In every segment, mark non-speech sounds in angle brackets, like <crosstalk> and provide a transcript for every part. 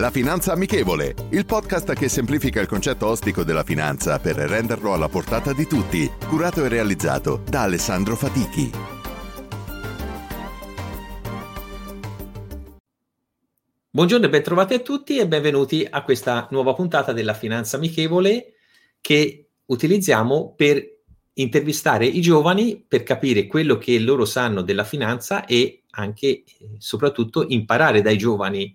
La Finanza Amichevole, il podcast che semplifica il concetto ostico della finanza per renderlo alla portata di tutti, curato e realizzato da Alessandro Fatichi. Buongiorno e bentrovati a tutti e benvenuti a questa nuova puntata della Finanza Amichevole che utilizziamo per intervistare i giovani per capire quello che loro sanno della finanza e anche e soprattutto imparare dai giovani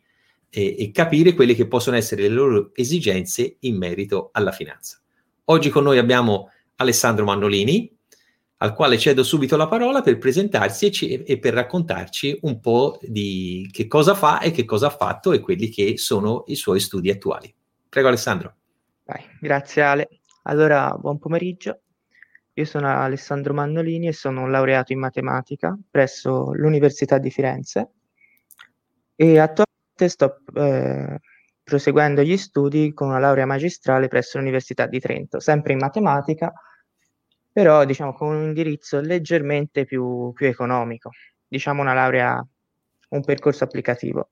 e, e capire quelle che possono essere le loro esigenze in merito alla finanza. Oggi con noi abbiamo Alessandro Mannolini, al quale cedo subito la parola per presentarsi e, ci, e, per raccontarci un po' di che cosa fa e che cosa ha fatto e quelli che sono i suoi studi attuali. Prego Alessandro. Vai, grazie Ale. Allora, buon pomeriggio. Io sono Alessandro Mannolini e sono un laureato in matematica presso l'Università di Firenze e attualmente sto eh, proseguendo gli studi con una laurea magistrale presso l'Università di Trento, sempre in matematica, però diciamo con un indirizzo leggermente più, più economico, diciamo una laurea, un percorso applicativo.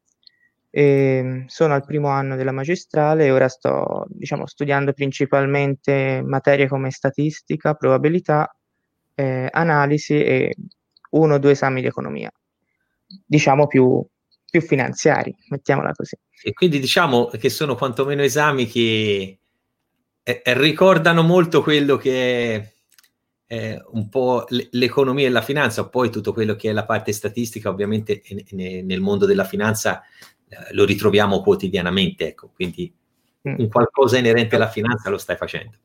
E ehm, sono al primo anno della magistrale e ora sto diciamo, studiando principalmente materie come statistica, probabilità, eh, analisi e uno o due esami di economia, diciamo più, più finanziari, mettiamola così. E quindi diciamo che sono quantomeno esami che eh, eh ricordano molto quello che è eh, un po' l'economia e la finanza, poi tutto quello che è la parte statistica, ovviamente nel mondo della finanza eh, lo ritroviamo quotidianamente, ecco, quindi mm. un qualcosa inerente alla finanza lo stai facendo.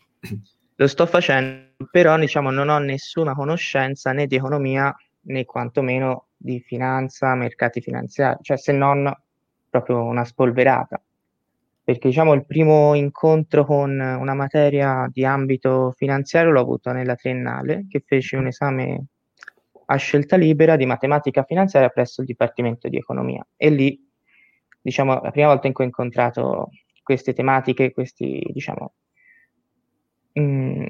Lo sto facendo, però diciamo non ho nessuna conoscenza né di economia né quantomeno di finanza, mercati finanziari, cioè se non proprio una spolverata. Perché diciamo il primo incontro con una materia di ambito finanziario l'ho avuto nella triennale, che fece un esame a scelta libera di matematica finanziaria presso il Dipartimento di Economia. E lì, diciamo, la prima volta in cui ho incontrato queste tematiche, questi, diciamo, mh, mm,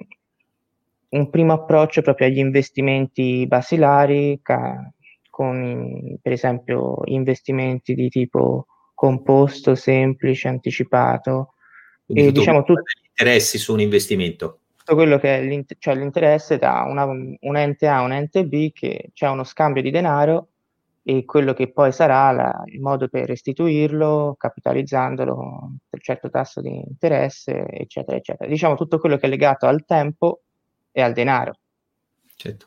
un primo approccio proprio agli investimenti basilari, ca- con per esempio investimenti di tipo composto, semplice, anticipato. Quindi e diciamo tutti gli interessi su un investimento. Tutto quello che è l'int- cioè l'interesse da una, un ente A a un ente B che c'è uno scambio di denaro e quello che poi sarà la, il modo per restituirlo, capitalizzandolo per un certo tasso di interesse, eccetera, eccetera. Diciamo tutto quello che è legato al tempo e al denaro. Certo.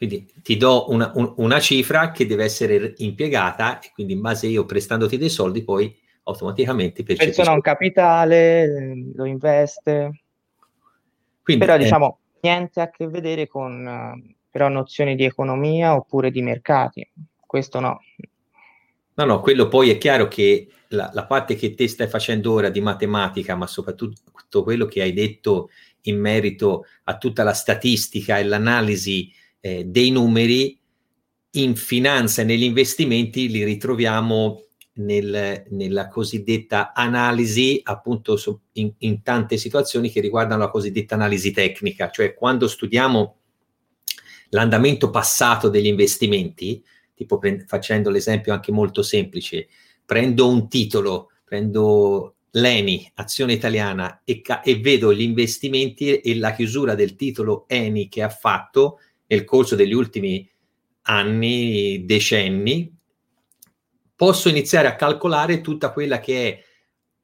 Quindi ti do una, un, una, cifra che deve essere impiegata e quindi in base io prestandoti dei soldi poi automaticamente percepisco. Persona un capitale, lo investe. Quindi, però eh, diciamo niente a che vedere con però nozioni di economia oppure di mercati. Questo no. No, no, quello poi è chiaro che la, la parte che te stai facendo ora di matematica, ma soprattutto quello che hai detto in merito a tutta la statistica e l'analisi eh, dei numeri in finanza e negli investimenti li ritroviamo nel, nella cosiddetta analisi, appunto so, in, in, tante situazioni che riguardano la cosiddetta analisi tecnica, cioè quando studiamo l'andamento passato degli investimenti, tipo pre- facendo l'esempio anche molto semplice, prendo un titolo, prendo l'ENI, azione italiana, e, ca- e vedo gli investimenti e la chiusura del titolo ENI che ha fatto, nel corso degli ultimi anni, decenni, posso iniziare a calcolare tutta quella che è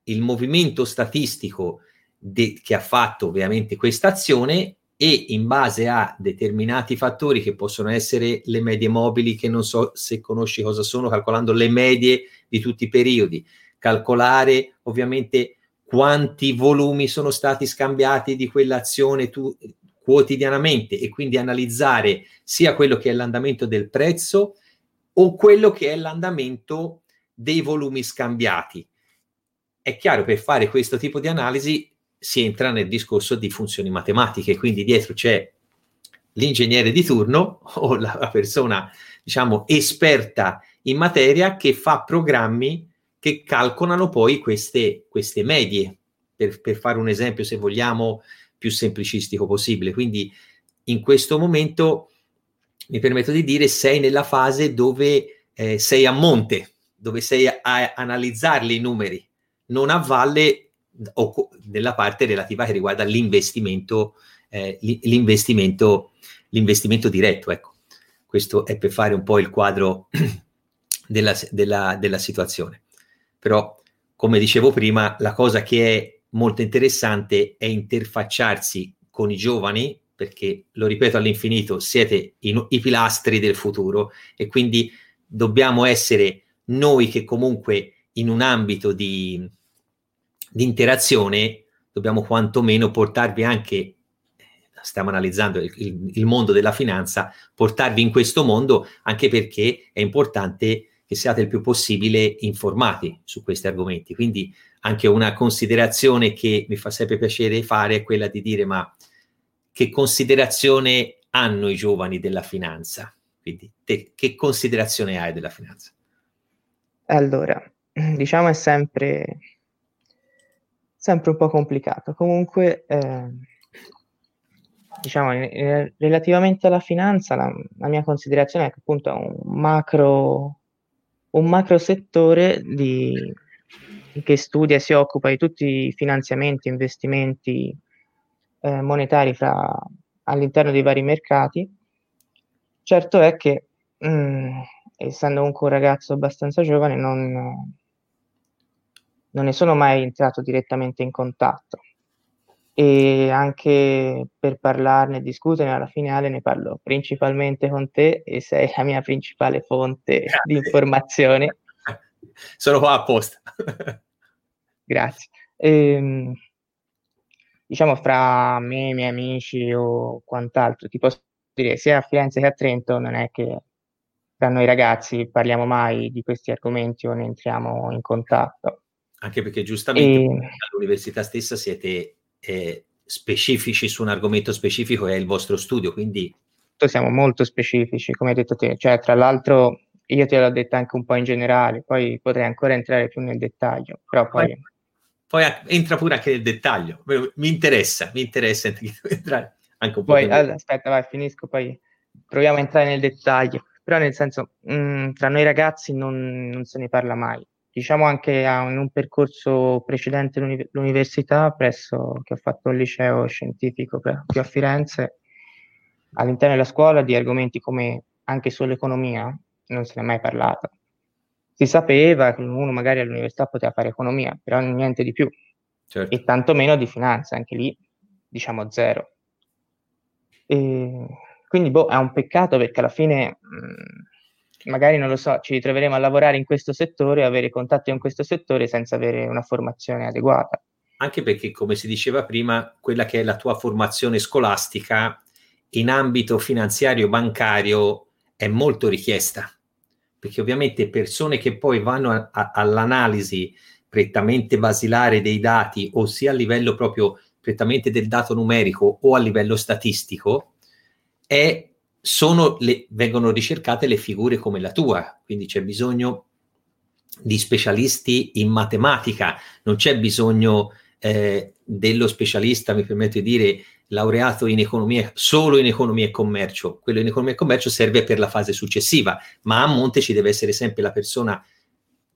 il movimento statistico de- che ha fatto ovviamente questa azione e in base a determinati fattori che possono essere le medie mobili, che non so se conosci cosa sono, calcolando le medie di tutti i periodi, calcolare ovviamente quanti volumi sono stati scambiati di quell'azione tu, quotidianamente e quindi analizzare sia quello che è l'andamento del prezzo o quello che è l'andamento dei volumi scambiati. È chiaro, per fare questo tipo di analisi si entra nel discorso di funzioni matematiche, quindi dietro c'è l'ingegnere di turno <laughs> o la, persona, diciamo, esperta in materia che fa programmi che calcolano poi queste, queste medie, per, per, fare un esempio, se vogliamo, più semplicistico possibile. Quindi in questo momento, mi permetto di dire, sei nella fase dove eh, sei a monte, dove sei a, a analizzarli i numeri, non a valle o nella parte relativa che riguarda l'investimento, eh, l'investimento, l'investimento diretto. Ecco, questo è per fare un po' il quadro <clears throat> della, della, della situazione. Però, come dicevo prima, la cosa che è molto interessante è interfacciarsi con i giovani, perché, lo ripeto all'infinito, siete i, i pilastri del futuro e quindi dobbiamo essere noi che comunque in un ambito di, di interazione dobbiamo quantomeno portarvi anche stiamo analizzando il, il, il, mondo della finanza, portarvi in questo mondo anche perché è importante che siate il più possibile informati su questi argomenti. Quindi anche una considerazione che mi fa sempre piacere fare è quella di dire ma che considerazione hanno i giovani della finanza? Quindi te, che considerazione hai della finanza? Allora, diciamo è sempre, sempre un po' complicato. Comunque, eh, diciamo, eh, relativamente alla finanza, la, la, mia considerazione è che appunto è un macro un macro settore di, che studia e si occupa di tutti i finanziamenti, investimenti eh, monetari fra, all'interno dei vari mercati. Certo è che, mh, mm, essendo comunque un ragazzo abbastanza giovane, non, non ne sono mai entrato direttamente in contatto e anche per parlarne e discuterne alla finale ne parlo principalmente con te e sei la mia principale fonte Grazie. di informazione. <laughs> Sono qua apposta. Grazie. Ehm, diciamo fra me, i miei amici o quant'altro, ti posso dire sia a Firenze che a Trento non è che tra noi ragazzi parliamo mai di questi argomenti o ne entriamo in contatto. Anche perché giustamente e... all'università stessa siete eh, specifici su un argomento specifico è il vostro studio, quindi... Siamo molto specifici, come hai detto te, cioè tra l'altro io te l'ho detto anche un po' in generale, poi potrei ancora entrare più nel dettaglio, però poi... Poi, entra pure anche nel dettaglio, mi interessa, mi interessa <laughs> entrare anche un po'. Poi, allora, aspetta, vai, finisco, poi proviamo a entrare nel dettaglio, però nel senso, mh, mm, tra noi ragazzi non, non se ne parla mai, diciamo anche a, in un percorso precedente l'università, presso che ho fatto il liceo scientifico qui a Firenze, all'interno della scuola di argomenti come anche sull'economia non se ne è mai parlato. Si sapeva che uno magari all'università poteva fare economia, però niente di più. Certo. E tantomeno di finanza, anche lì diciamo zero. E quindi boh, è un peccato perché alla fine mh, magari non lo so, ci ritroveremo a lavorare in questo settore, avere contatti con questo settore senza avere una formazione adeguata. Anche perché, come si diceva prima, quella che è la tua formazione scolastica in ambito finanziario bancario è molto richiesta, perché ovviamente persone che poi vanno a, a, all'analisi prettamente basilare dei dati, ossia a livello proprio prettamente del dato numerico o a livello statistico, è le, vengono ricercate le figure come la tua, quindi c'è bisogno di specialisti in matematica, non c'è bisogno eh, dello specialista, mi permetto di dire, laureato in economia, solo in economia e commercio. Quello in economia e commercio serve per la fase successiva, ma a monte ci deve essere sempre la persona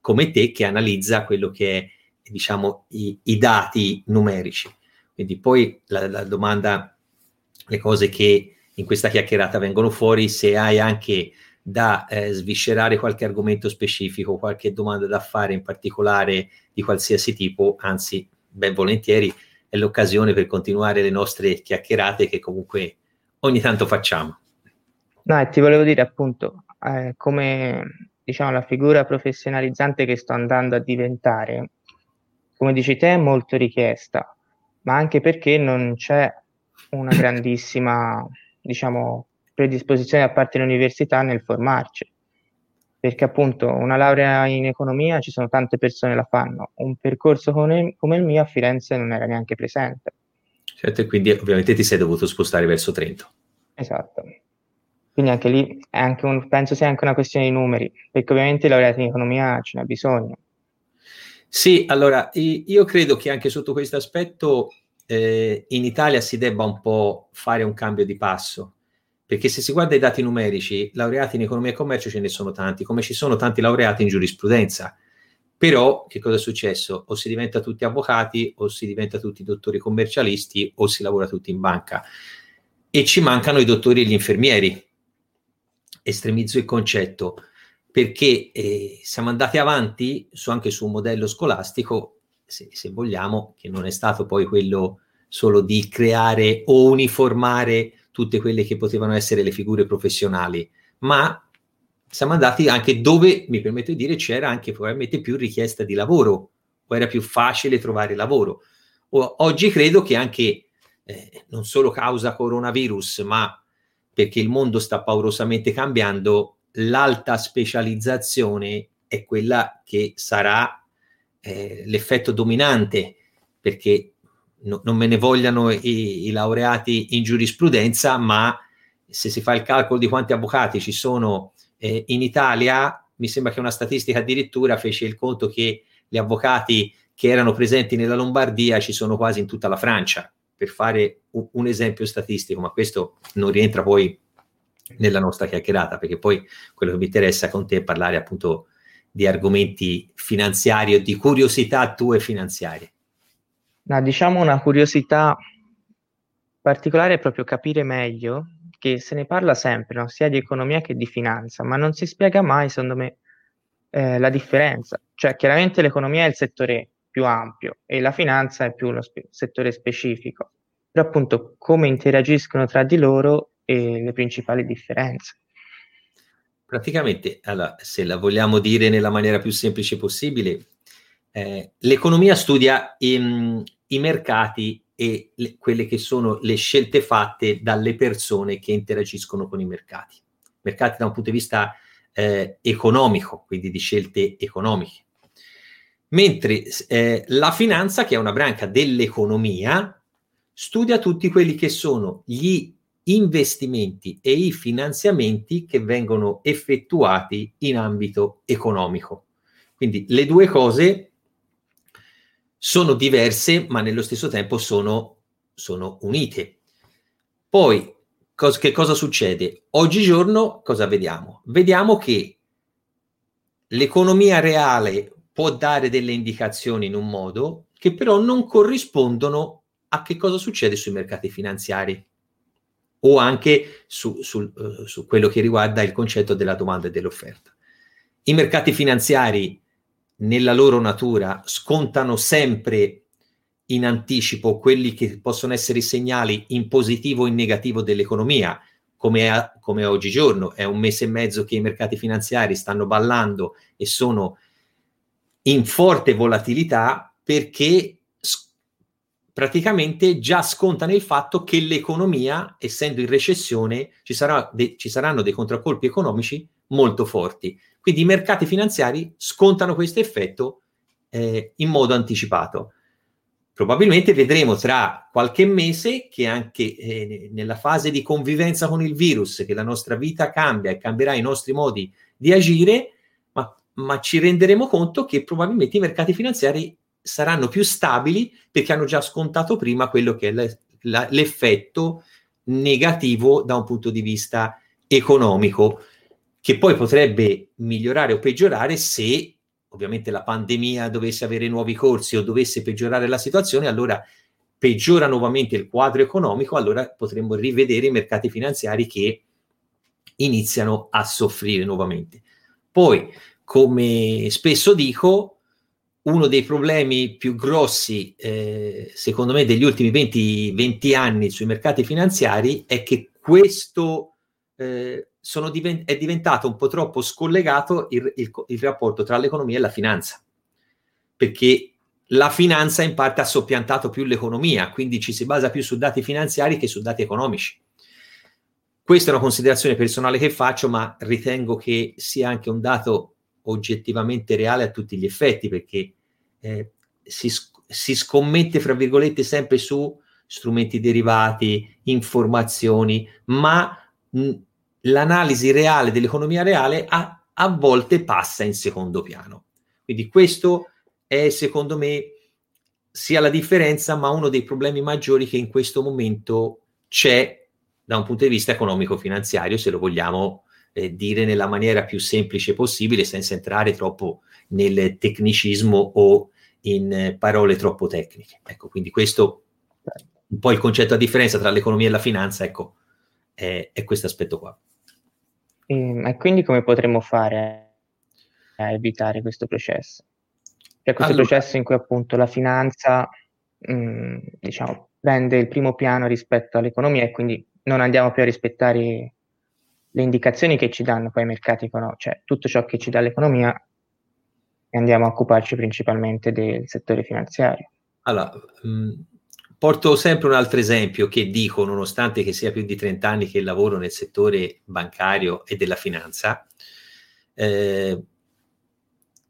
come te che analizza quello che è, diciamo, i, i dati numerici. Quindi poi la, la domanda, le cose che in questa chiacchierata vengono fuori, se hai anche da eh, sviscerare qualche argomento specifico, qualche domanda da fare in particolare di qualsiasi tipo, anzi, ben volentieri, è l'occasione per continuare le nostre chiacchierate che comunque ogni tanto facciamo. No, e ti volevo dire appunto, eh, come diciamo la figura professionalizzante che sto andando a diventare, come dici te, è molto richiesta, ma anche perché non c'è una grandissima diciamo, predisposizione da parte dell'università nel formarci. Perché appunto una laurea in economia ci sono tante persone la fanno, un percorso come, come il mio a Firenze non era neanche presente. Certo, e quindi ovviamente ti sei dovuto spostare verso Trento. Esatto. Quindi anche lì è anche un, penso sia anche una questione di numeri, perché ovviamente i laureati in economia ce n'è bisogno. Sì, allora io credo che anche sotto questo aspetto eh, in Italia si debba un po' fare un cambio di passo, perché se si guarda i dati numerici, laureati in economia e commercio ce ne sono tanti, come ci sono tanti laureati in giurisprudenza. Però che cosa è successo? O si diventa tutti avvocati, o si diventa tutti dottori commercialisti, o si lavora tutti in banca. E ci mancano i dottori e gli infermieri. Estremizzo il concetto, perché eh, siamo andati avanti su, anche su un modello scolastico, se, se vogliamo, che non è stato poi quello solo di creare o uniformare tutte quelle che potevano essere le figure professionali, ma siamo andati anche dove, mi permetto di dire, c'era anche probabilmente più richiesta di lavoro o era più facile trovare lavoro. O, oggi credo che anche, eh, non solo causa coronavirus, ma perché il mondo sta paurosamente cambiando, l'alta specializzazione è quella che sarà eh, l'effetto dominante, perché no, non me ne vogliano i, i, laureati in giurisprudenza, ma se si fa il calcolo di quanti avvocati ci sono eh, in Italia, mi sembra che una statistica addirittura fece il conto che gli avvocati che erano presenti nella Lombardia ci sono quasi in tutta la Francia, per fare un, un esempio statistico, ma questo non rientra poi nella nostra chiacchierata, perché poi quello che mi interessa con te è parlare appunto di argomenti finanziari o di curiosità tue finanziarie. No, diciamo una curiosità particolare è proprio capire meglio che se ne parla sempre, no? sia di economia che di finanza, ma non si spiega mai, secondo me, eh, la differenza. Cioè, chiaramente l'economia è il settore più ampio e la finanza è più uno spe- settore specifico, però appunto come interagiscono tra di loro e le principali differenze. Praticamente, allora, se la vogliamo dire nella maniera più semplice possibile, eh, l'economia studia i, i mercati e le, quelle che sono le scelte fatte dalle persone che interagiscono con i mercati. Mercati da un punto di vista eh, economico, quindi di scelte economiche. Mentre eh, la finanza, che è una branca dell'economia, studia tutti quelli che sono gli investimenti e i finanziamenti che vengono effettuati in ambito economico. Quindi le due cose sono diverse, ma nello stesso tempo sono, sono unite. Poi, cos- che cosa succede? Oggigiorno cosa vediamo? Vediamo che l'economia reale può dare delle indicazioni in un modo che però non corrispondono a che cosa succede sui mercati finanziari o anche su, su, uh, su quello che riguarda il concetto della domanda e dell'offerta. I mercati finanziari nella loro natura scontano sempre in anticipo quelli che possono essere i segnali in positivo o in negativo dell'economia, come è, come è oggigiorno. È un mese e mezzo che i mercati finanziari stanno ballando e sono in forte volatilità perché praticamente già scontano il fatto che l'economia, essendo in recessione, ci, sarà de- ci saranno dei contraccolpi economici molto forti. Quindi i mercati finanziari scontano questo effetto eh, in modo anticipato. Probabilmente vedremo tra qualche mese che anche eh, nella fase di convivenza con il virus, che la nostra vita cambia e cambierà i nostri modi di agire, ma, ma ci renderemo conto che probabilmente i mercati finanziari saranno più stabili perché hanno già scontato prima quello che è le, la, l'effetto negativo da un punto di vista economico che poi potrebbe migliorare o peggiorare se ovviamente la pandemia dovesse avere nuovi corsi o dovesse peggiorare la situazione, allora peggiora nuovamente il quadro economico, allora potremmo rivedere i mercati finanziari che iniziano a soffrire nuovamente. Poi, come spesso dico, uno dei problemi più grossi, eh, secondo me, degli ultimi 20, 20, anni sui mercati finanziari è che questo eh, divent- è diventato un po' troppo scollegato il, il, il rapporto tra l'economia e la finanza, perché la finanza in parte ha soppiantato più l'economia, quindi ci si basa più su dati finanziari che su dati economici. questa è una considerazione personale che faccio, ma ritengo che sia anche un dato oggettivamente reale a tutti gli effetti, perché eh, si, si scommette, fra virgolette, sempre su strumenti derivati, informazioni, ma mh, l'analisi reale dell'economia reale a, a volte passa in secondo piano. Quindi questo è, secondo me, sia la differenza, ma uno dei problemi maggiori che in questo momento c'è da un punto di vista economico-finanziario, se lo vogliamo eh, dire nella maniera più semplice possibile, senza entrare troppo nel tecnicismo o in eh, parole troppo tecniche. Ecco, quindi questo un po' il concetto a differenza tra l'economia e la finanza, ecco, è, è questo aspetto qua. E, ehm, e, quindi come potremmo fare a evitare questo processo? Cioè questo allora, processo in cui appunto la finanza, mh, mm, diciamo, prende il primo piano rispetto all'economia e quindi non andiamo più a rispettare le indicazioni che ci danno poi i mercati economici, cioè tutto ciò che ci dà l'economia e andiamo a occuparci principalmente del settore finanziario. Allora, mh, mm, porto sempre un altro esempio che dico, nonostante che sia più di 30 anni che lavoro nel settore bancario e della finanza, eh,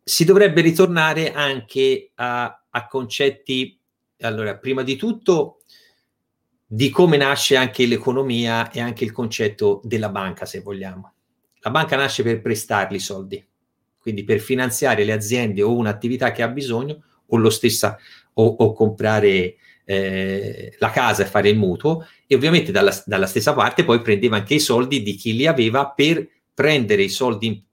si dovrebbe ritornare anche a, a concetti, allora, prima di tutto, di come nasce anche l'economia e anche il concetto della banca, se vogliamo. La banca nasce per prestarli soldi, quindi per finanziare le aziende o un'attività che ha bisogno o lo stessa o, o comprare eh, la casa e fare il mutuo e ovviamente dalla, dalla, stessa parte poi prendeva anche i soldi di chi li aveva per prendere i soldi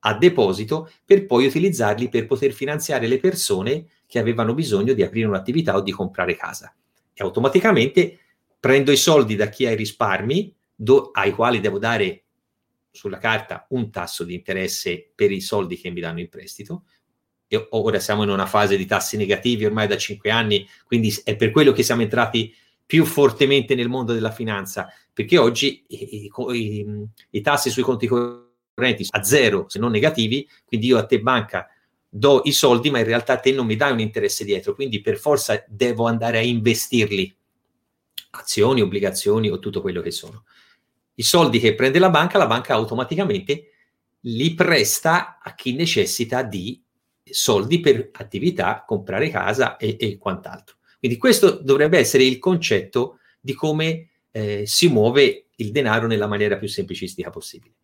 a deposito per poi utilizzarli per poter finanziare le persone che avevano bisogno di aprire un'attività o di comprare casa. E automaticamente prendo i soldi da chi ha i risparmi, do, ai quali devo dare sulla carta un tasso di interesse per i soldi che mi danno in prestito. E ora siamo in una fase di tassi negativi ormai da cinque anni, quindi è per quello che siamo entrati più fortemente nel mondo della finanza, perché oggi i, i, i tassi sui conti correnti a zero, se non negativi, quindi io a te banca do i soldi, ma in realtà te non mi dai un interesse dietro, quindi per forza devo andare a investirli azioni, obbligazioni o tutto quello che sono. I soldi che prende la banca, la banca automaticamente li presta a chi necessita di soldi per attività, comprare casa e, e quant'altro. Quindi questo dovrebbe essere il concetto di come eh, si muove il denaro nella maniera più semplicistica possibile.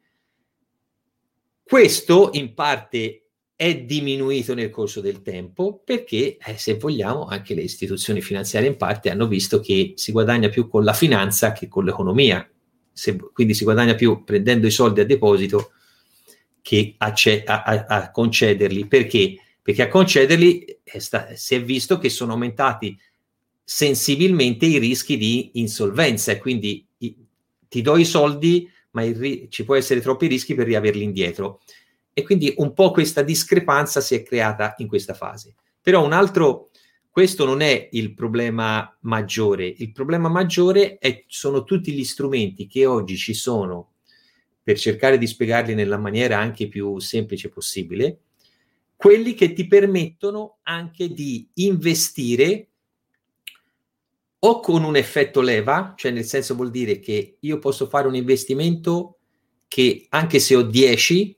Questo in parte è diminuito nel corso del tempo perché, eh, se vogliamo, anche le istituzioni finanziarie in parte hanno visto che si guadagna più con la finanza che con l'economia. Se, quindi si guadagna più prendendo i soldi a deposito che a, a, a concederli. Perché? Perché a concederli è sta, si è visto che sono aumentati sensibilmente i rischi di insolvenza e quindi i, ti do i soldi, ma il, ci può essere troppi rischi per riaverli indietro. E quindi un po' questa discrepanza si è creata in questa fase. Però un altro, questo non è il problema maggiore, il problema maggiore è, sono tutti gli strumenti che oggi ci sono per cercare di spiegarli nella maniera anche più semplice possibile, quelli che ti permettono anche di investire o con un effetto leva, cioè nel senso vuol dire che io posso fare un investimento che anche se ho 10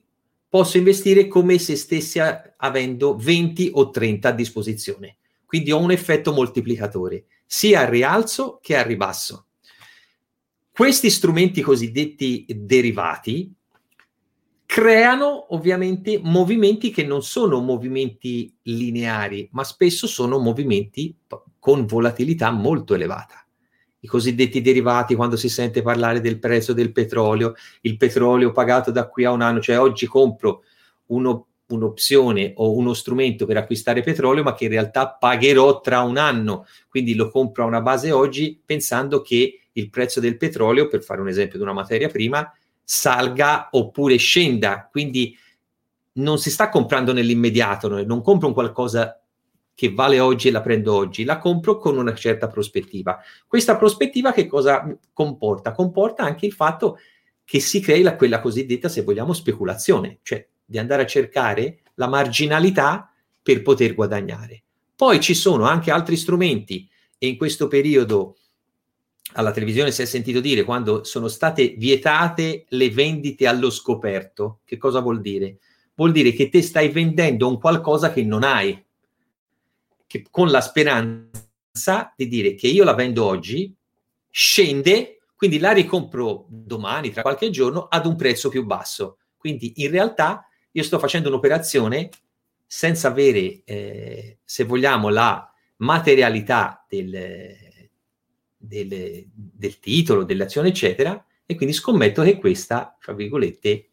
posso investire come se stessi avendo 20 o 30 a disposizione. Quindi ho un effetto moltiplicatore, sia al rialzo che al ribasso. Questi strumenti cosiddetti derivati creano ovviamente movimenti che non sono movimenti lineari, ma spesso sono movimenti con volatilità molto elevata. I cosiddetti derivati, quando si sente parlare del prezzo del petrolio, il petrolio pagato da qui a un anno, cioè oggi compro uno, un'opzione o uno strumento per acquistare petrolio, ma che in realtà pagherò tra un anno, quindi lo compro a una base oggi pensando che il prezzo del petrolio, per fare un esempio di una materia prima, salga oppure scenda, quindi non si sta comprando nell'immediato, non compro un qualcosa che vale oggi e la prendo oggi, la compro con una certa prospettiva. Questa prospettiva che cosa comporta? Comporta anche il fatto che si crei la, quella cosiddetta, se vogliamo, speculazione, cioè di andare a cercare la marginalità per poter guadagnare. Poi ci sono anche altri strumenti e in questo periodo alla televisione si è sentito dire quando sono state vietate le vendite allo scoperto. Che cosa vuol dire? Vuol dire che te stai vendendo un qualcosa che non hai, che, con la speranza di dire che io la vendo oggi, scende, quindi la ricompro domani, tra qualche giorno, ad un prezzo più basso. Quindi in realtà io sto facendo un'operazione senza avere, eh, se vogliamo, la materialità del, del, del, titolo, dell'azione, eccetera, e quindi scommetto che questa, fra virgolette,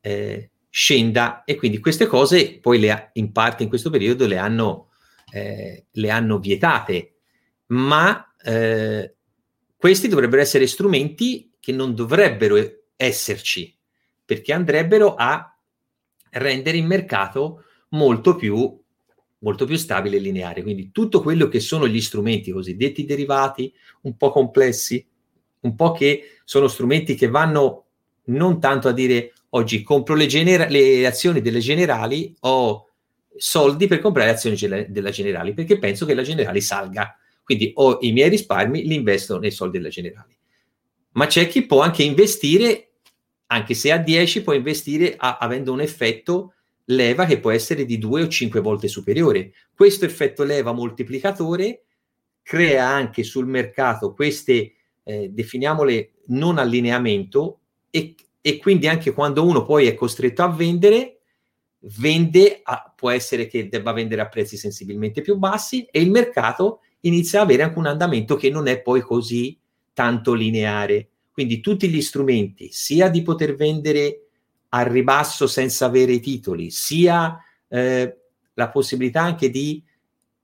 eh, scenda. E quindi queste cose poi le ha, in parte in questo periodo le hanno, eh, le hanno vietate, ma eh, questi dovrebbero essere strumenti che non dovrebbero esserci, perché andrebbero a rendere il mercato molto più, molto più stabile e lineare. Quindi tutto quello che sono gli strumenti cosiddetti derivati, un po' complessi, un po' che sono strumenti che vanno non tanto a dire oggi compro le, genera- le azioni delle generali, ho soldi per comprare azioni della generali, perché penso che la generali salga. Quindi ho i miei risparmi, li investo nei soldi della generali. Ma c'è chi può anche investire, anche se a 10, può investire a- avendo un effetto leva che può essere di due o cinque volte superiore. Questo effetto leva moltiplicatore crea anche sul mercato queste, eh, definiamole, non allineamento e, e, quindi anche quando uno poi è costretto a vendere, vende, a, può essere che debba vendere a prezzi sensibilmente più bassi e il mercato inizia ad avere anche un andamento che non è poi così tanto lineare. Quindi tutti gli strumenti, sia di poter vendere al ribasso senza avere i titoli, sia eh, la possibilità anche di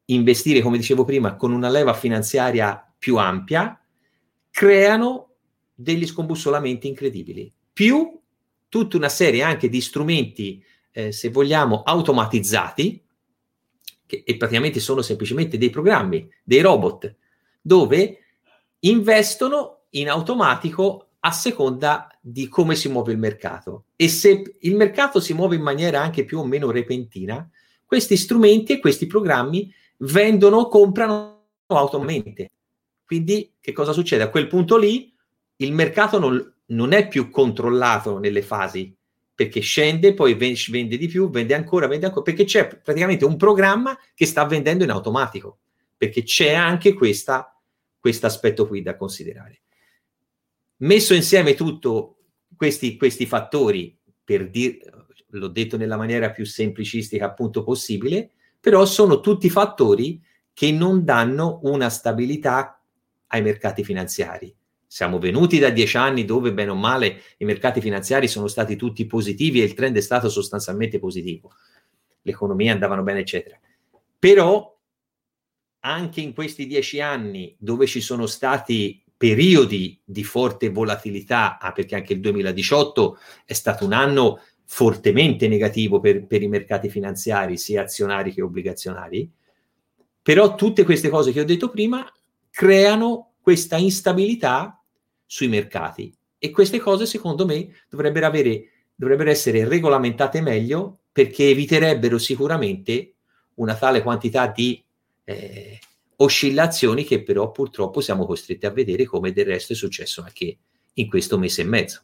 investire, come dicevo prima, con una leva finanziaria più ampia, creano degli scombussolamenti incredibili. Più tutta una serie anche di strumenti, eh, se vogliamo, automatizzati, che e praticamente sono semplicemente dei programmi, dei robot, dove investono in automatico a seconda di come si muove il mercato. E se il mercato si muove in maniera anche più o meno repentina, questi strumenti e questi programmi vendono o comprano automaticamente. Quindi che cosa succede? A quel punto lì il mercato non, non è più controllato nelle fasi, perché scende, poi vende di più, vende ancora, vende ancora, perché c'è praticamente un programma che sta vendendo in automatico, perché c'è anche questo aspetto qui da considerare. Messo insieme tutti questi, questi fattori, per dire, l'ho detto nella maniera più semplicistica appunto possibile, però sono tutti fattori che non danno una stabilità ai mercati finanziari. Siamo venuti da dieci anni dove, bene o male, i mercati finanziari sono stati tutti positivi e il trend è stato sostanzialmente positivo. L'economia andavano bene, eccetera. Però anche in questi dieci anni dove ci sono stati periodi di forte volatilità, ah, perché anche il 2018 è stato un anno fortemente negativo per, per, i mercati finanziari, sia azionari che obbligazionari, però tutte queste cose che ho detto prima creano questa instabilità sui mercati. E queste cose secondo me dovrebbero, avere, dovrebbero essere regolamentate meglio perché eviterebbero sicuramente una tale quantità di eh, oscillazioni che però purtroppo siamo costretti a vedere come del resto è successo anche in questo mese e mezzo.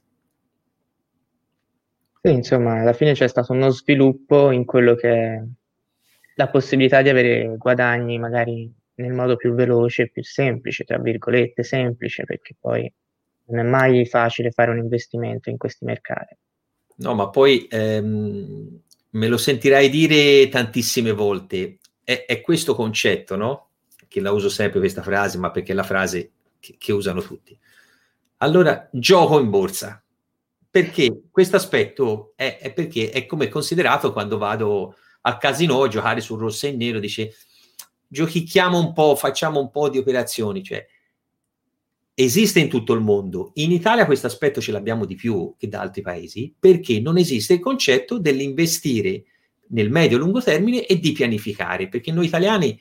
Sì, insomma, alla fine c'è stato uno sviluppo in quello che è la possibilità di avere guadagni magari nel modo più veloce e più semplice, tra virgolette, semplice, perché poi non è mai facile fare un investimento in questi mercati. No, ma poi ehm, me lo sentirai dire tantissime volte, è, è, questo concetto, no? Che la uso sempre questa frase, ma perché è la frase che, che usano tutti. Allora, gioco in borsa perché questo aspetto è, è, perché è come considerato quando vado al casino a giocare sul rosso e nero, dice giochicchiamo un po', facciamo un po' di operazioni, cioè esiste in tutto il mondo. In Italia questo aspetto ce l'abbiamo di più che da altri paesi perché non esiste il concetto dell'investire nel medio-lungo termine e di pianificare, perché noi italiani,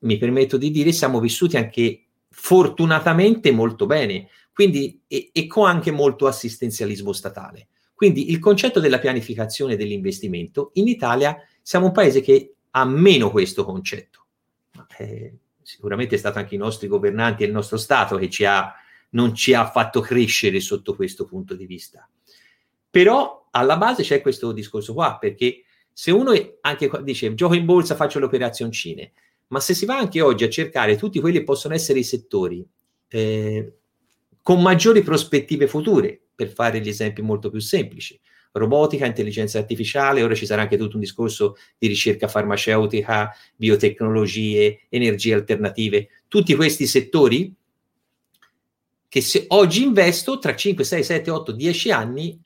mi permetto di dire, siamo vissuti anche fortunatamente molto bene quindi, e, e con anche molto assistenzialismo statale. Quindi il concetto della pianificazione dell'investimento in Italia siamo un paese che ha meno questo concetto. Eh, sicuramente è stato anche i nostri governanti e il nostro Stato che ci ha, non ci ha fatto crescere sotto questo punto di vista. Però alla base c'è questo discorso qua, perché se uno anche dice gioco in borsa, faccio le operazioncine, ma se si va anche oggi a cercare tutti quelli che possono essere i settori eh, con maggiori prospettive future, per fare gli esempi molto più semplici, robotica, intelligenza artificiale, ora ci sarà anche tutto un discorso di ricerca farmaceutica, biotecnologie, energie alternative, tutti questi settori che se oggi investo tra 5, 6, 7, 8, 10 anni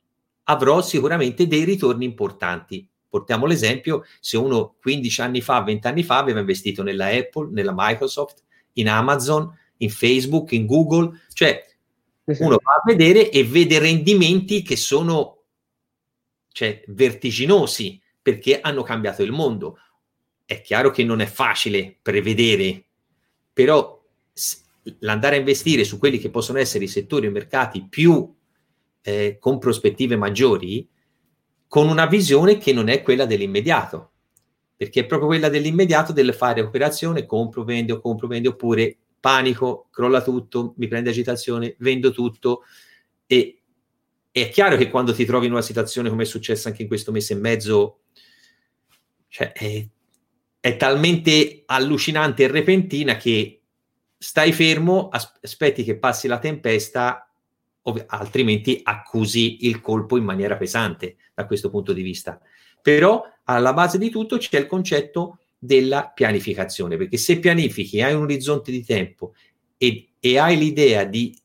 avrò sicuramente dei ritorni importanti. Portiamo l'esempio, se uno 15 anni fa, 20 anni fa aveva investito nella Apple, nella Microsoft, in Amazon, in Facebook, in Google, cioè uno va a vedere e vede rendimenti che sono cioè, vertiginosi perché hanno cambiato il mondo. È chiaro che non è facile prevedere, però l'andare a investire su quelli che possono essere i settori e i mercati più eh, con prospettive maggiori, con una visione che non è quella dell'immediato, perché è proprio quella dell'immediato del fare operazione, compro, vendo, compro, vendo, oppure panico, crolla tutto, mi prende agitazione, vendo tutto. E è chiaro che quando ti trovi in una situazione come è successa anche in questo mese e mezzo, cioè è, è talmente allucinante e repentina che stai fermo, aspetti che passi la tempesta, ov- altrimenti accusi il colpo in maniera pesante da questo punto di vista. Però alla base di tutto c'è il concetto della pianificazione, perché se pianifichi, hai un orizzonte di tempo e, e hai l'idea di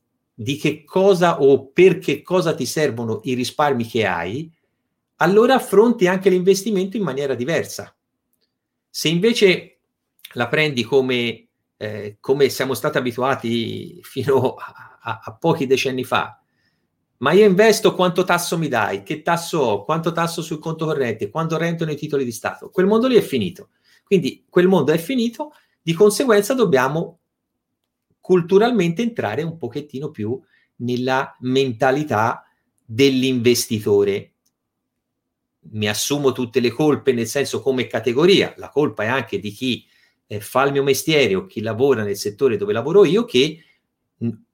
di che cosa o per che cosa ti servono i risparmi che hai, allora affronti anche l'investimento in maniera diversa. Se invece la prendi come, eh, come siamo stati abituati fino a, a, a, pochi decenni fa, ma io investo quanto tasso mi dai, che tasso ho, quanto tasso sul conto corrente, quanto rentono i titoli di Stato, quel mondo lì è finito. Quindi quel mondo è finito, di conseguenza dobbiamo culturalmente entrare un pochettino più nella mentalità dell'investitore. Mi assumo tutte le colpe nel senso come categoria, la colpa è anche di chi eh, fa il mio mestiere o chi lavora nel settore dove lavoro io che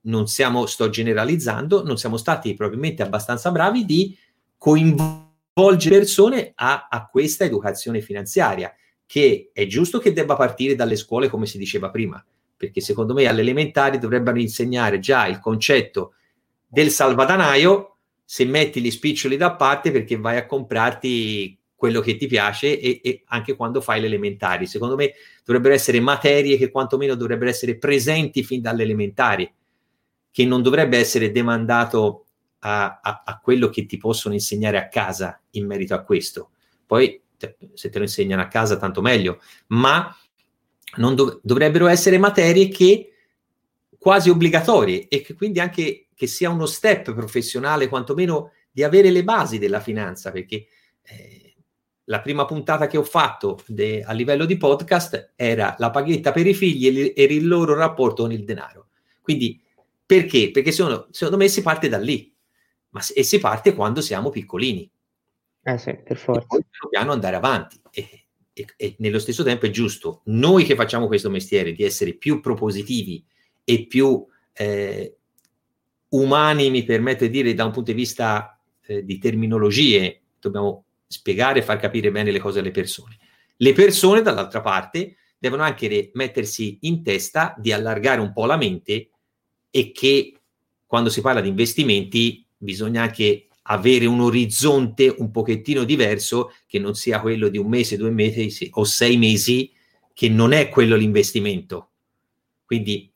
non siamo, sto generalizzando, non siamo stati probabilmente abbastanza bravi di coinvolgere persone a, a questa educazione finanziaria, che è giusto che debba partire dalle scuole come si diceva prima perché secondo me alle elementari dovrebbero insegnare già il concetto del salvadanaio se metti gli spiccioli da parte perché vai a comprarti quello che ti piace e, e, anche quando fai le elementari. Secondo me dovrebbero essere materie che quantomeno dovrebbero essere presenti fin dalle elementari, che non dovrebbe essere demandato a, a, a quello che ti possono insegnare a casa in merito a questo. Poi se te lo insegnano a casa tanto meglio, ma dov- dovrebbero essere materie che quasi obbligatorie e che quindi anche che sia uno step professionale, quantomeno di avere le basi della finanza, perché eh, la prima puntata che ho fatto de- a livello di podcast era la paghetta per i figli e, li- e il loro rapporto con il denaro. Quindi perché? Perché sono, secondo me si parte da lì, ma, e si parte quando siamo piccolini. Eh sì, per forza. E poi piano piano andare avanti. E, e, e, nello stesso tempo è giusto noi che facciamo questo mestiere di essere più propositivi e più eh, umani, mi permetto di dire, da un punto di vista eh, di terminologie, dobbiamo spiegare e far capire bene le cose alle persone. Le persone, dall'altra parte, devono anche mettersi in testa di allargare un po' la mente e che quando si parla di investimenti bisogna anche avere un orizzonte un pochettino diverso che non sia quello di un mese, due mesi o sei mesi, che non è quello l'investimento. Quindi,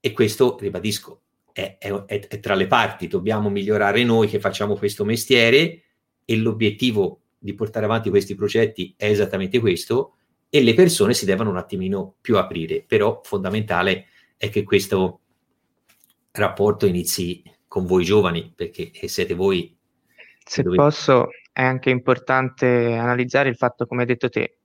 e questo, ribadisco, è, è, è tra le parti, dobbiamo migliorare noi che facciamo questo mestiere e l'obiettivo di portare avanti questi progetti è esattamente questo e le persone si devono un attimino più aprire, però fondamentale è che questo rapporto inizi con voi giovani, perché siete voi se dove... posso, è anche importante analizzare il fatto, come hai detto te,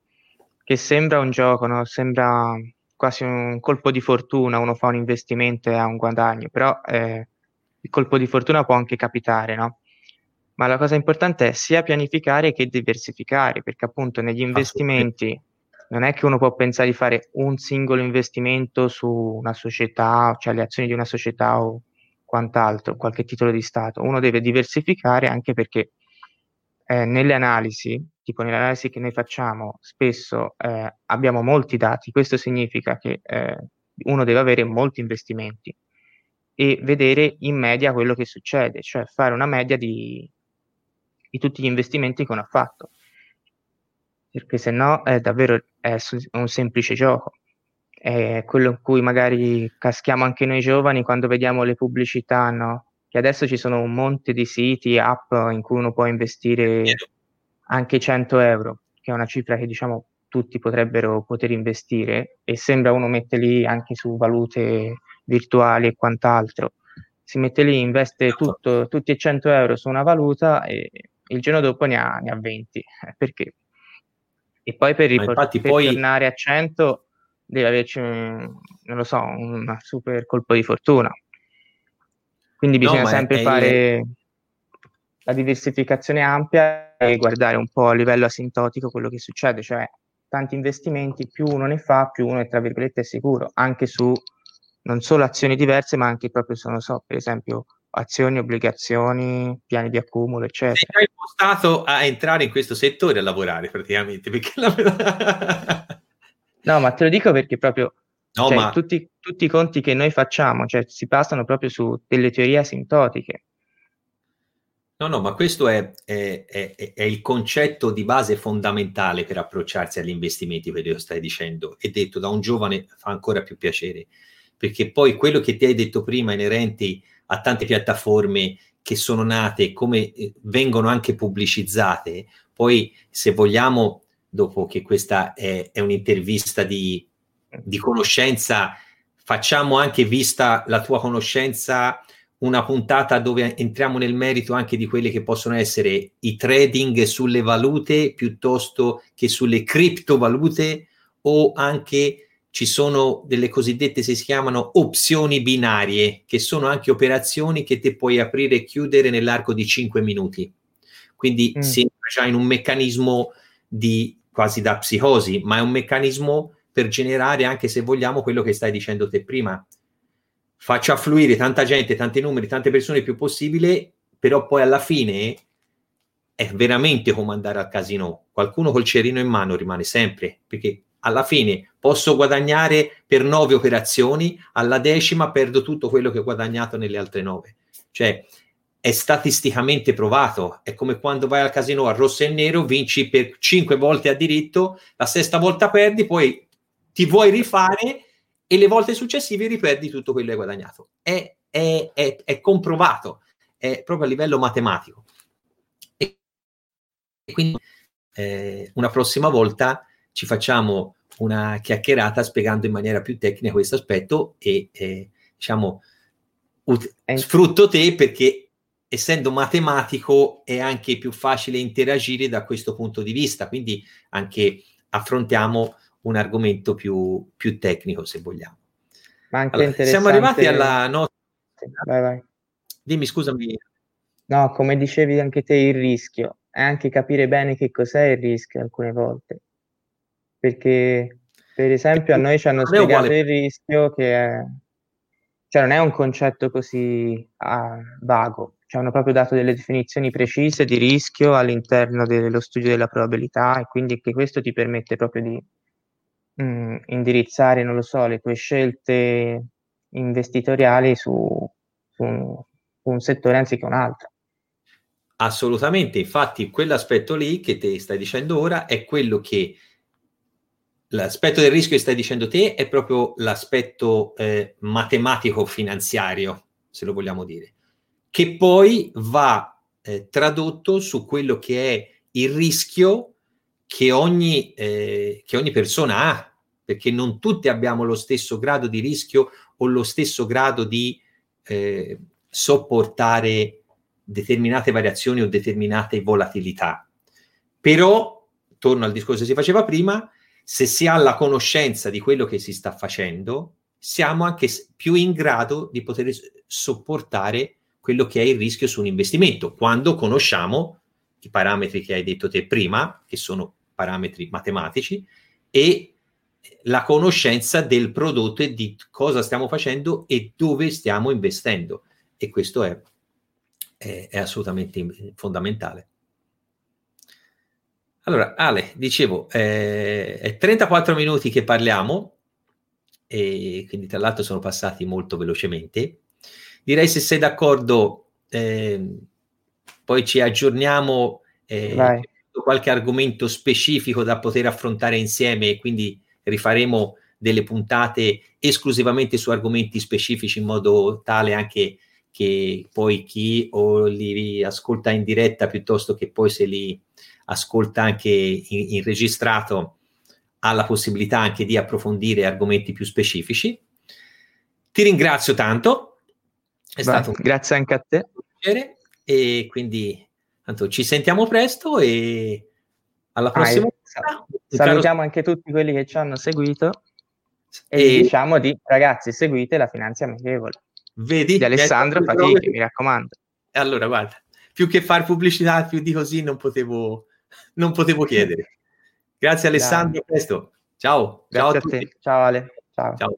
che sembra un gioco, no? sembra quasi un colpo di fortuna, uno fa un investimento e ha un guadagno, però eh, il colpo di fortuna può anche capitare, no? Ma la cosa importante è sia pianificare che diversificare, perché appunto negli investimenti, non è che uno può pensare di fare un singolo investimento su una società, cioè le azioni di una società o quant'altro, qualche titolo di Stato. Uno deve diversificare anche perché eh, nelle analisi, tipo nelle analisi che noi facciamo, spesso eh, abbiamo molti dati. Questo significa che eh, uno deve avere molti investimenti e vedere in media quello che succede, cioè fare una media di, di tutti gli investimenti che uno ha fatto. Perché se no è davvero è un semplice gioco. È quello in cui magari caschiamo anche noi giovani quando vediamo le pubblicità, no? Che adesso ci sono un monte di siti, app in cui uno può investire anche 100 euro, che è una cifra che diciamo tutti potrebbero poter investire e sembra uno mette lì anche su valute virtuali e quant'altro. Si mette lì, investe tutto, tutti e 100 euro su una valuta e il giorno dopo ne ha, ne ha 20. Eh, <laughs> perché? E poi per, riport- per poi... tornare a 100 deve averci, non lo so, un super colpo di fortuna. Quindi bisogna no, sempre è, fare la diversificazione ampia e guardare un po' a livello asintotico quello che succede, cioè tanti investimenti, più uno ne fa, più uno è tra virgolette sicuro, anche su non solo azioni diverse, ma anche proprio, se non so, per esempio azioni, obbligazioni, piani di accumulo, eccetera. Sei già impostato a entrare in questo settore a lavorare praticamente, la... <laughs> No, ma te lo dico perché proprio no, cioè, ma... tutti, tutti, i conti che noi facciamo, cioè, si basano proprio su delle teorie asintotiche. No, no, ma questo è, è, è, è, il concetto di base fondamentale per approcciarsi agli investimenti, quello che stai dicendo, e detto da un giovane fa ancora più piacere, perché poi quello che ti hai detto prima inerenti a tante piattaforme che sono nate, come eh, vengono anche pubblicizzate, poi se vogliamo, dopo che questa è, è un'intervista di, di conoscenza, facciamo anche vista la tua conoscenza una puntata dove entriamo nel merito anche di quelli che possono essere i trading sulle valute piuttosto che sulle criptovalute o anche ci sono delle cosiddette, si chiamano opzioni binarie, che sono anche operazioni che ti puoi aprire e chiudere nell'arco di 5 minuti. Quindi mm. si entra già in un meccanismo di quasi da psicosi, ma è un meccanismo per generare anche se vogliamo quello che stai dicendo te prima, faccia affluire tanta gente, tanti numeri, tante persone il più possibile, però poi alla fine è veramente come andare al casino. Qualcuno col cerino in mano rimane sempre, perché alla fine posso guadagnare per nove operazioni, alla decima perdo tutto quello che ho guadagnato nelle altre nove. Cioè, è statisticamente provato. È come quando vai al casino a rosso e nero, vinci per cinque volte a diritto, la sesta volta perdi, poi ti vuoi rifare e le volte successive riperdi tutto quello che hai guadagnato. È, è, è, è comprovato, è proprio a livello matematico. E, quindi eh, una prossima volta ci facciamo una chiacchierata spiegando in maniera più tecnica questo aspetto e eh, diciamo ut- sfrutto te perché essendo matematico è anche più facile interagire da questo punto di vista, quindi anche affrontiamo un argomento più, più tecnico, se vogliamo. Ma anche allora, interessante... Siamo arrivati alla nota. Vai, vai. Dimmi, scusami. No, come dicevi anche te, il rischio è anche capire bene che cos'è il rischio alcune volte. Perché, per esempio, a noi ci hanno spiegato il rischio che è... Cioè, non è un concetto così ah, vago, ci hanno proprio dato delle definizioni precise di rischio all'interno dello studio della probabilità e quindi che questo ti permette proprio di mh, mm, indirizzare, non lo so, le tue scelte investitoriali su, su, un, su un settore anziché un altro. Assolutamente, infatti quell'aspetto lì che ti stai dicendo ora è quello che l'aspetto del rischio che stai dicendo te è proprio l'aspetto eh, matematico-finanziario, se lo vogliamo dire, che poi va eh, tradotto su quello che è il rischio che ogni, eh, che ogni persona ha, perché non tutti abbiamo lo stesso grado di rischio o lo stesso grado di eh, sopportare determinate variazioni o determinate volatilità. Però, torno al discorso che si faceva prima, se si ha la conoscenza di quello che si sta facendo, siamo anche più in grado di poter sopportare quello che è il rischio su un investimento, quando conosciamo i parametri che hai detto te prima, che sono parametri matematici, e la conoscenza del prodotto e di cosa stiamo facendo e dove stiamo investendo. E questo è, è, è assolutamente fondamentale. Allora, Ale, dicevo, eh, è 34 minuti che parliamo, e quindi tra l'altro sono passati molto velocemente. Direi se sei d'accordo, eh, poi ci aggiorniamo eh, qualche argomento specifico da poter affrontare insieme e quindi rifaremo delle puntate esclusivamente su argomenti specifici in modo tale anche che poi chi o li ascolta in diretta piuttosto che poi se li ascolta anche in, in registrato ha la possibilità anche di approfondire argomenti più specifici. Ti ringrazio tanto, è Beh, stato un grazie anche a te. piacere e quindi tanto, ci sentiamo presto e alla prossima. Ah, salutiamo anche tutti quelli che ci hanno seguito e, e diciamo di ragazzi seguite la finanza amichevole. Vedi? Di Alessandro Fatichi, mi raccomando. Allora, guarda, più che fare pubblicità più di così non potevo, non potevo chiedere. Grazie Alessandro, a presto. Ciao. Ciao a, te. Ciao Ale. Ciao. ciao.